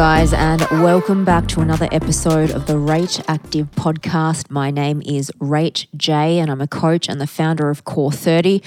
guys, and welcome back to another episode of the Rach Active podcast. My name is Rach Jay, and I'm a coach and the founder of Core 30.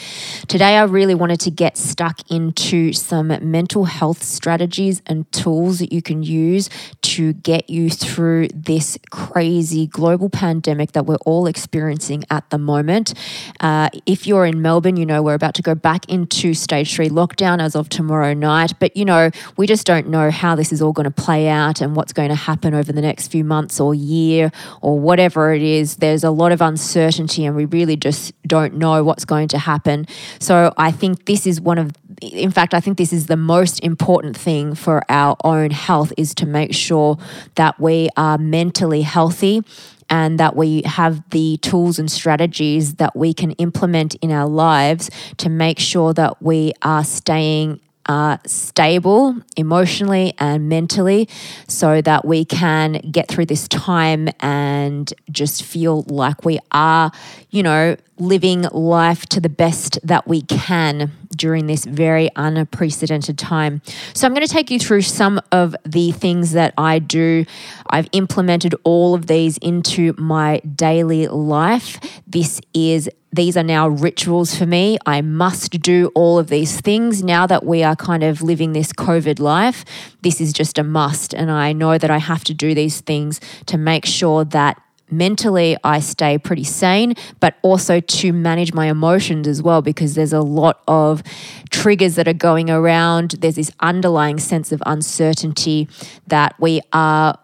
Today, I really wanted to get stuck into some mental health strategies and tools that you can use to get you through this crazy global pandemic that we're all experiencing at the moment. Uh, if you're in Melbourne, you know we're about to go back into stage three lockdown as of tomorrow night, but you know, we just don't know how this is all going to play out and what's going to happen over the next few months or year or whatever it is. There's a lot of uncertainty and we really just don't know what's going to happen. So I think this is one of in fact, I think this is the most important thing for our own health is to make sure that we are mentally healthy and that we have the tools and strategies that we can implement in our lives to make sure that we are staying uh, stable emotionally and mentally so that we can get through this time and just feel like we are, you know, living life to the best that we can during this very unprecedented time. So, I'm going to take you through some of the things that I do. I've implemented all of these into my daily life. This is these are now rituals for me. I must do all of these things now that we are kind of living this COVID life. This is just a must. And I know that I have to do these things to make sure that mentally I stay pretty sane, but also to manage my emotions as well, because there's a lot of triggers that are going around. There's this underlying sense of uncertainty that we are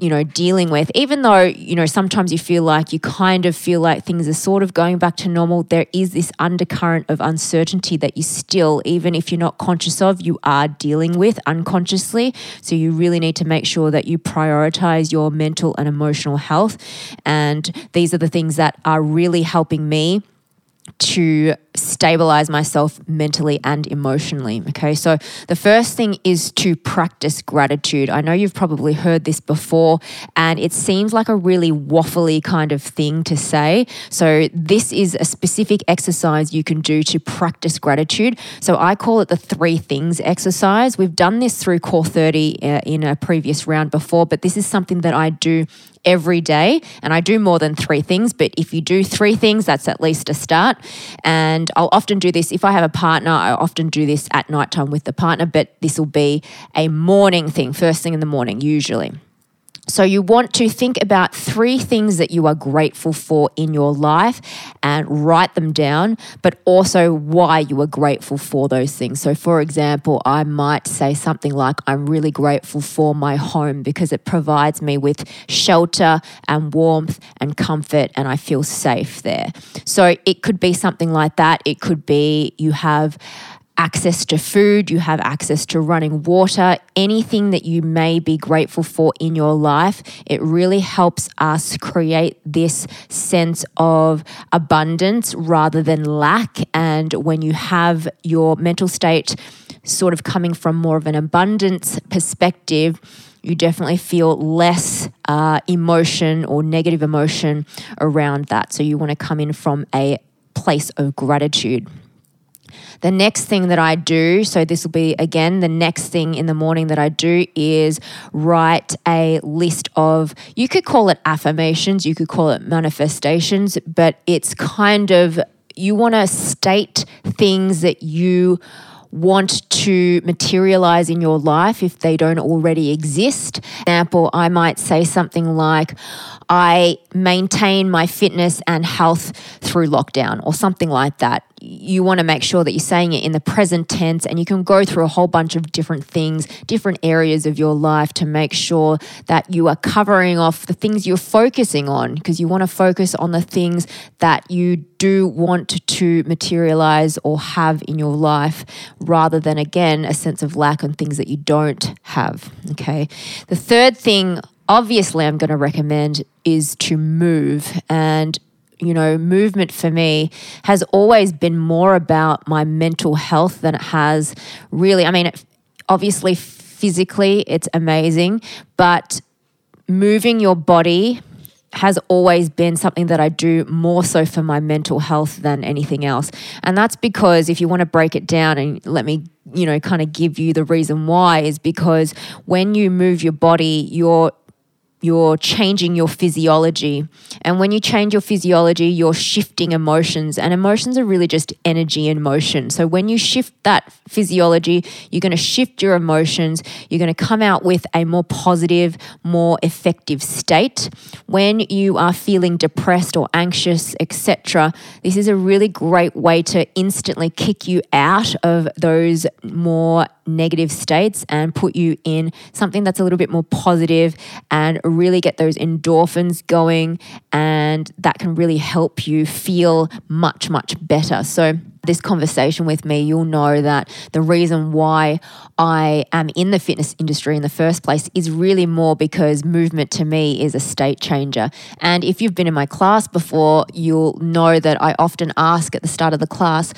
you know, dealing with, even though, you know, sometimes you feel like you kind of feel like things are sort of going back to normal, there is this undercurrent of uncertainty that you still, even if you're not conscious of, you are dealing with unconsciously. So you really need to make sure that you prioritize your mental and emotional health. And these are the things that are really helping me to stabilize myself mentally and emotionally. Okay, so the first thing is to practice gratitude. I know you've probably heard this before, and it seems like a really waffly kind of thing to say. So, this is a specific exercise you can do to practice gratitude. So, I call it the three things exercise. We've done this through Core 30 uh, in a previous round before, but this is something that I do every day. And I do more than three things, but if you do three things, that's at least a start. And and I'll often do this if I have a partner, I often do this at nighttime with the partner, but this will be a morning thing, first thing in the morning, usually. So, you want to think about three things that you are grateful for in your life and write them down, but also why you are grateful for those things. So, for example, I might say something like, I'm really grateful for my home because it provides me with shelter and warmth and comfort, and I feel safe there. So, it could be something like that. It could be you have access to food, you have access to running water, anything that you may be grateful for in your life. It really helps us create this sense of abundance rather than lack. And when you have your mental state sort of coming from more of an abundance perspective, you definitely feel less uh, emotion or negative emotion around that. So you want to come in from a place of gratitude. The next thing that I do, so this will be again the next thing in the morning that I do is write a list of, you could call it affirmations, you could call it manifestations, but it's kind of, you want to state things that you want to materialize in your life if they don't already exist. For example, I might say something like, I maintain my fitness and health through lockdown, or something like that you want to make sure that you're saying it in the present tense and you can go through a whole bunch of different things, different areas of your life to make sure that you are covering off the things you're focusing on because you want to focus on the things that you do want to materialize or have in your life rather than again a sense of lack on things that you don't have, okay? The third thing obviously I'm going to recommend is to move and you know, movement for me has always been more about my mental health than it has really. I mean, obviously, physically, it's amazing, but moving your body has always been something that I do more so for my mental health than anything else. And that's because if you want to break it down and let me, you know, kind of give you the reason why, is because when you move your body, you're you're changing your physiology. And when you change your physiology, you're shifting emotions. And emotions are really just energy in motion. So when you shift that physiology, you're going to shift your emotions. You're going to come out with a more positive, more effective state. When you are feeling depressed or anxious, etc., this is a really great way to instantly kick you out of those more negative states and put you in something that's a little bit more positive and really get those endorphins going. And that can really help you feel much, much better. So, this conversation with me, you'll know that the reason why I am in the fitness industry in the first place is really more because movement to me is a state changer. And if you've been in my class before, you'll know that I often ask at the start of the class,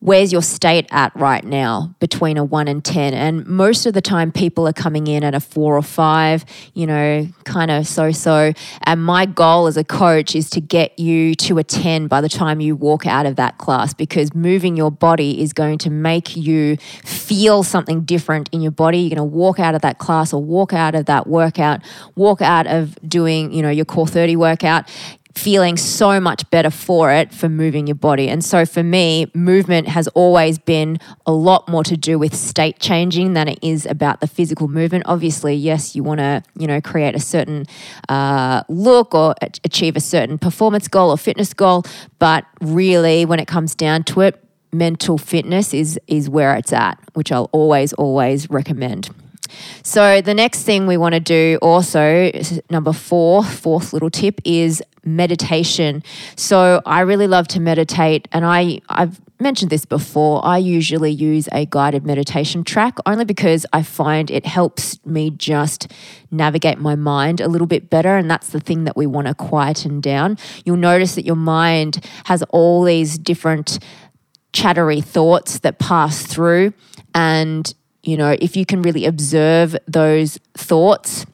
where's your state at right now between a one and 10? And most of the time, people are coming in at a four or five, you know, kind of so so. And my goal as a coach is to get you to a 10 by the time you walk out of that class because moving your body is going to make you feel something different in your body. You're going to walk out of that class or walk out of that workout, walk out of doing, you know, your core 30 workout feeling so much better for it for moving your body. And so for me, movement has always been a lot more to do with state changing than it is about the physical movement. Obviously, yes, you want to, you know, create a certain uh, look or achieve a certain performance goal or fitness goal, but really when it comes down to it, mental fitness is is where it's at, which I'll always always recommend. So the next thing we want to do also number four, fourth little tip is meditation. So I really love to meditate and I I've mentioned this before. I usually use a guided meditation track only because I find it helps me just navigate my mind a little bit better. And that's the thing that we want to quieten down. You'll notice that your mind has all these different chattery thoughts that pass through. And, you know, if you can really observe those thoughts,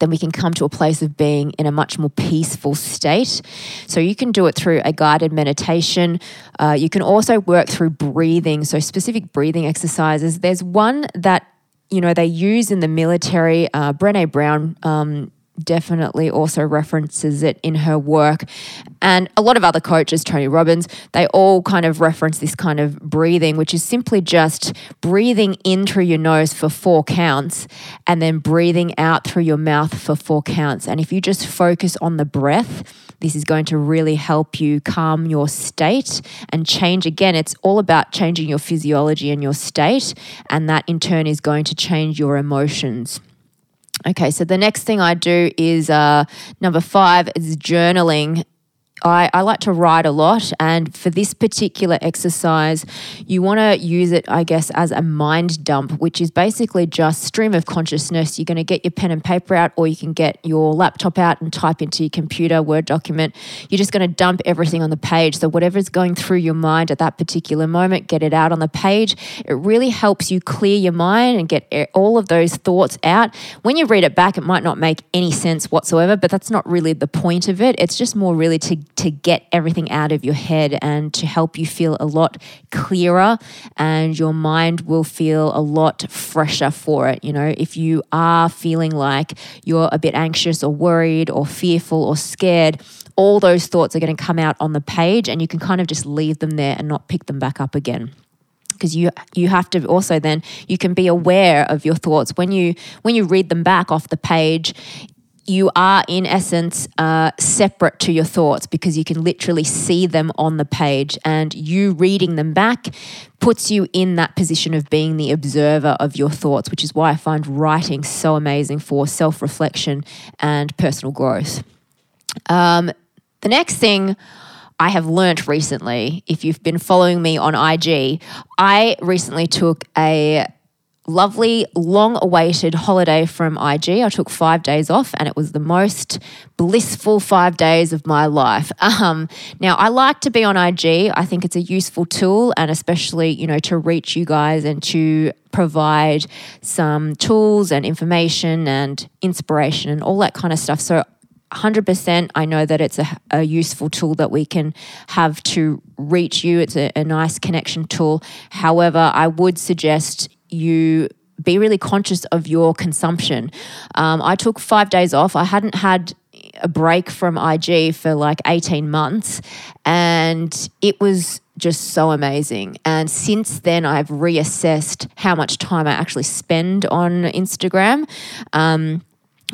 then we can come to a place of being in a much more peaceful state. So you can do it through a guided meditation. Uh, you can also work through breathing, so specific breathing exercises. There's one that you know they use in the military. Uh, Brené Brown um, definitely also references it in her work. And a lot of other coaches, Tony Robbins, they all kind of reference this kind of breathing, which is simply just breathing in through your nose for four counts and then breathing out through your mouth for four counts. And if you just focus on the breath, this is going to really help you calm your state and change. Again, it's all about changing your physiology and your state, and that in turn is going to change your emotions. Okay, so the next thing I do is uh, number five is journaling. I, I like to write a lot, and for this particular exercise, you want to use it, I guess, as a mind dump, which is basically just stream of consciousness. You're going to get your pen and paper out, or you can get your laptop out and type into your computer Word document. You're just going to dump everything on the page. So, whatever's going through your mind at that particular moment, get it out on the page. It really helps you clear your mind and get all of those thoughts out. When you read it back, it might not make any sense whatsoever, but that's not really the point of it. It's just more really to to get everything out of your head and to help you feel a lot clearer and your mind will feel a lot fresher for it. You know, if you are feeling like you're a bit anxious or worried or fearful or scared, all those thoughts are going to come out on the page and you can kind of just leave them there and not pick them back up again because you you have to also then you can be aware of your thoughts when you when you read them back off the page you are in essence uh, separate to your thoughts because you can literally see them on the page. And you reading them back puts you in that position of being the observer of your thoughts which is why i find writing so amazing for self-reflection and personal growth. Um, the next thing I have learnt recently, if you've been following me on IG, I recently took a lovely, long awaited holiday from IG. I took five days off and it was the most blissful five days of my life. Um, now, I like to be on IG. I think it's a useful tool and especially, you know, to reach you guys and to provide some tools and information and inspiration and all that kind of stuff. So 100% I know that it's a, a, useful tool that we can have to reach you. It's a, a nice connection tool. However, I would suggest you be really conscious of your consumption. Um, I took five days off. I hadn't had a break from IG for like 18 months, and it was just so amazing. And since then, I've reassessed how much time I actually spend on Instagram. Um,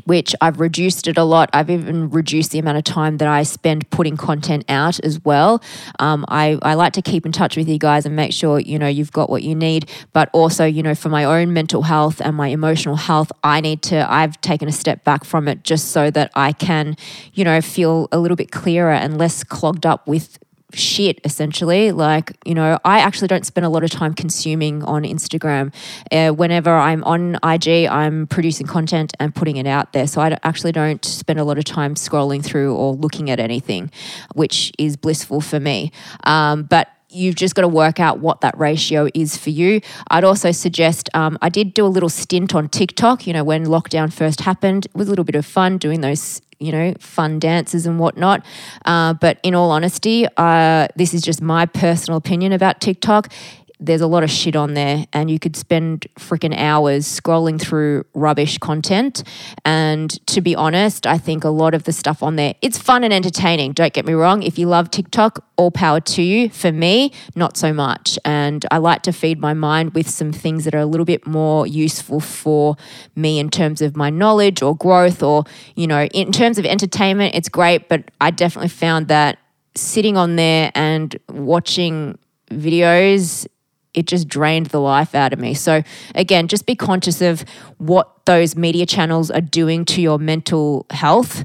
which I've reduced it a lot. I've even reduced the amount of time that I spend putting content out as well. Um, I, I like to keep in touch with you guys and make sure, you know, you've got what you need. But also, you know, for my own mental health and my emotional health, I need to, I've taken a step back from it just so that I can, you know, feel a little bit clearer and less clogged up with shit essentially. Like you know i actually don't spend a lot of time consuming on instagram. Uh, whenever i'm on ig i'm producing content and putting it out there. So i actually don't spend a lot of time scrolling through or looking at anything which is blissful for me. Um, but you've just got to work out what that ratio is for you. I'd also suggest um, I did do a little stint on TikTok, you know, when lockdown first happened. It was a little bit of fun doing those you know, fun dances and whatnot. Uh, but in all honesty, uh, this is just my personal opinion about TikTok there's a lot of shit on there, and you could spend freaking hours scrolling through rubbish content. And to be honest, I think a lot of the stuff on there, it's fun and entertaining. Don't get me wrong. If you love TikTok, all power to you. For me, not so much. And I like to feed my mind with some things that are a little bit more useful for me in terms of my knowledge or growth, or, you know, in terms of entertainment, it's great. But I definitely found that sitting on there and watching videos it just drained the life out of me. So, again, just be conscious of what those media channels are doing to your mental health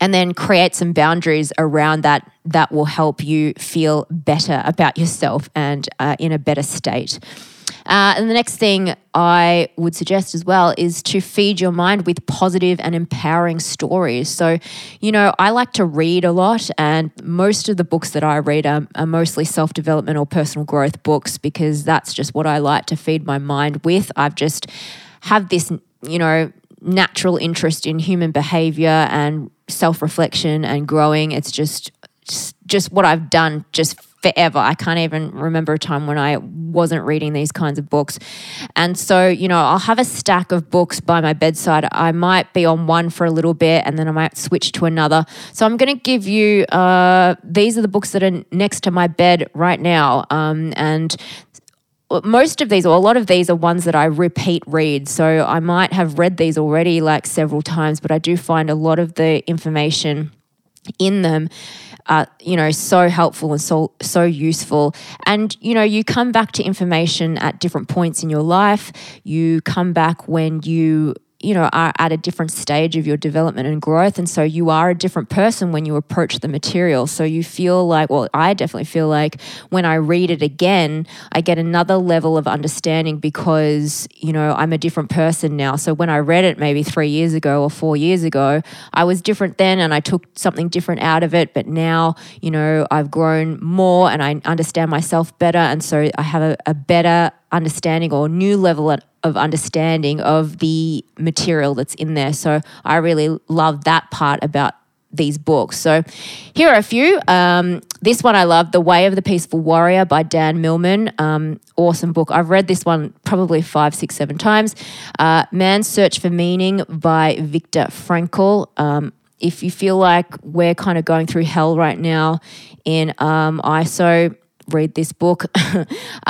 and then create some boundaries around that that will help you feel better about yourself and uh, in a better state. Uh, and the next thing I would suggest as well is to feed your mind with positive and empowering stories. So, you know, I like to read a lot, and most of the books that I read are, are mostly self development or personal growth books because that's just what I like to feed my mind with. I've just have this, you know, natural interest in human behavior and self reflection and growing. It's just just what I've done just forever. I can't even remember a time when I wasn't reading these kinds of books. And so, you know, I'll have a stack of books by my bedside. I might be on one for a little bit and then I might switch to another. So I'm going to give you, uh, these are the books that are next to my bed right now. Um, and most of these, or a lot of these, are ones that I repeat read. So I might have read these already like several times, but I do find a lot of the information in them uh, you know so helpful and so so useful. And you know you come back to information at different points in your life. You come back when you you know are at a different stage of your development and growth. And so you are a different person when you approach the material. So you feel like well I definitely feel like when I read it again I get another level of understanding because you know I'm a different person now. So when I read it maybe 3 years ago or 4 years ago I was different then and I took something different out of it. But now you know I've grown more and I understand myself better. And so I have a, a better understanding or new level of understanding of the material that's in there. So I really love that part about these books. So here are a few. Um, this one I love, The Way of the Peaceful Warrior by Dan Millman. Um, awesome book. I've read this one probably five, six, seven times. Uh, Man's Search for Meaning by Viktor Frankl. Um, if you feel like we're kind of going through hell right now in um, ISO, read this book.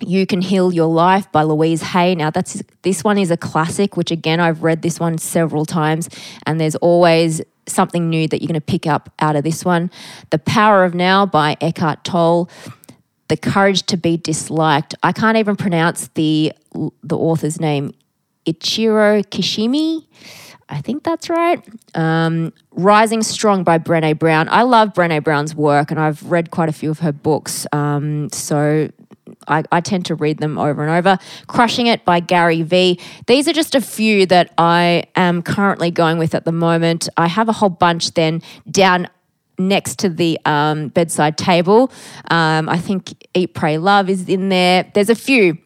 you Can Heal Your Life by Louise Hay. Now that's this one is a classic, which again I've read this one several times, and there's always something new that you're going to pick up out of this one. The Power of Now by Eckhart Tolle. The Courage to Be Disliked. I can't even pronounce the the author's name. Ichiro Kishimi. I think that's right. Um, Rising Strong by Brene Brown. I love Brene Brown's work and I've read quite a few of her books. Um, so I, I, tend to read them over and over. Crushing It by Gary Vee. These are just a few that I am currently going with at the moment. I have a whole bunch then down next to the um, bedside table. Um, I think Eat, Pray, Love is in there. There's a few.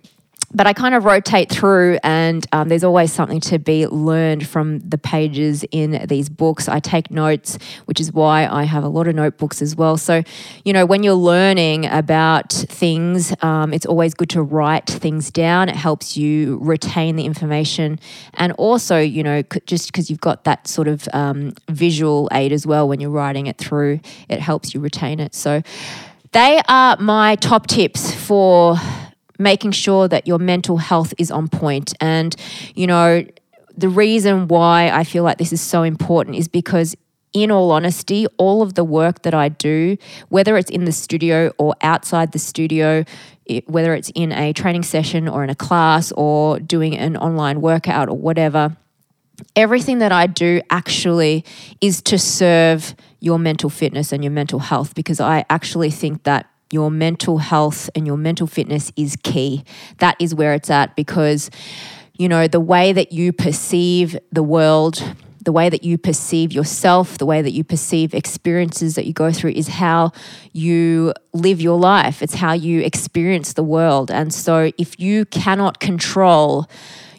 But I kind of rotate through, and um, there's always something to be learned from the pages in these books. I take notes, which is why I have a lot of notebooks as well. So, you know, when you're learning about things, um, it's always good to write things down. It helps you retain the information, and also, you know, just because you've got that sort of um, visual aid as well when you're writing it through, it helps you retain it. So, they are my top tips for making sure that your mental health is on point. And, you know, the reason why I feel like this is so important is because in all honesty, all of the work that I do, whether it's in the studio or outside the studio, it, whether it's in a training session or in a class or doing an online workout or whatever, everything that I do actually is to serve your mental fitness and your mental health because I actually think that your mental health and your mental fitness is key. That is where it's at because, you know, the way that you perceive the world, the way that you perceive yourself, the way that you perceive experiences that you go through is how you live your life. It's how you experience the world. And so if you cannot control,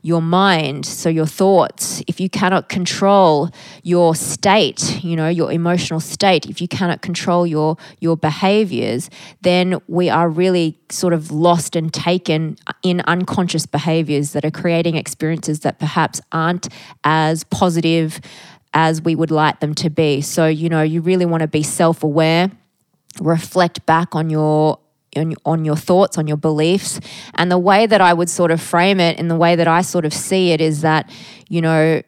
your mind, so your thoughts, if you cannot control your state, you know, your emotional state, if you cannot control your your behaviors, then we are really sort of lost and taken in unconscious behaviors that are creating experiences that perhaps aren't as positive as we would like them to be. So, you know, you really want to be self-aware, reflect back on your on, on your thoughts, on your beliefs. And the way that I would sort of frame it and the way that I sort of see it is that, you know,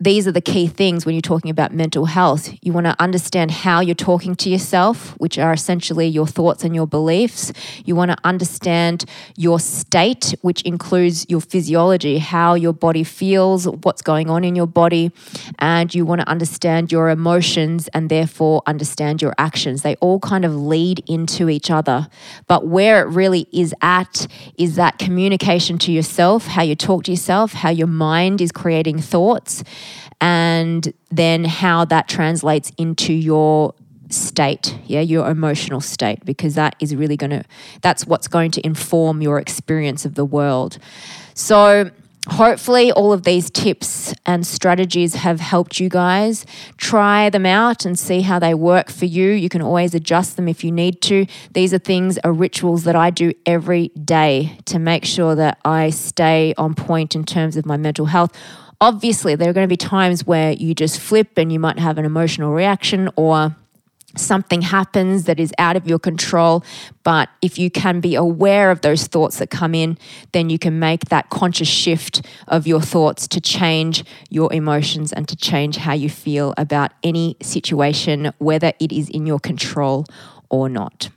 these are the key things when you're talking about mental health. You want to understand how you're talking to yourself, which are essentially your thoughts and your beliefs. You want to understand your state, which includes your physiology, how your body feels, what's going on in your body. And you want to understand your emotions and therefore understand your actions. They all kind of lead into each other. But where it really is at is that communication to yourself, how you talk to yourself, how your mind is creating thoughts and then how that translates into your state yeah your emotional state because that is really going to that's what's going to inform your experience of the world. So hopefully all of these tips and strategies have helped you guys. Try them out and see how they work for you. You can always adjust them if you need to. These are things are rituals that i do every day to make sure that i stay on point in terms of my mental health Obviously, there are going to be times where you just flip and you might have an emotional reaction or something happens that is out of your control. But if you can be aware of those thoughts that come in, then you can make that conscious shift of your thoughts to change your emotions and to change how you feel about any situation, whether it is in your control or not.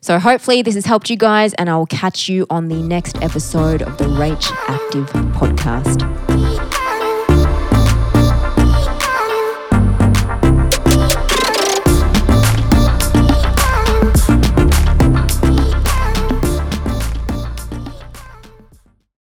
So, hopefully, this has helped you guys, and I will catch you on the next episode of the Rach Active podcast.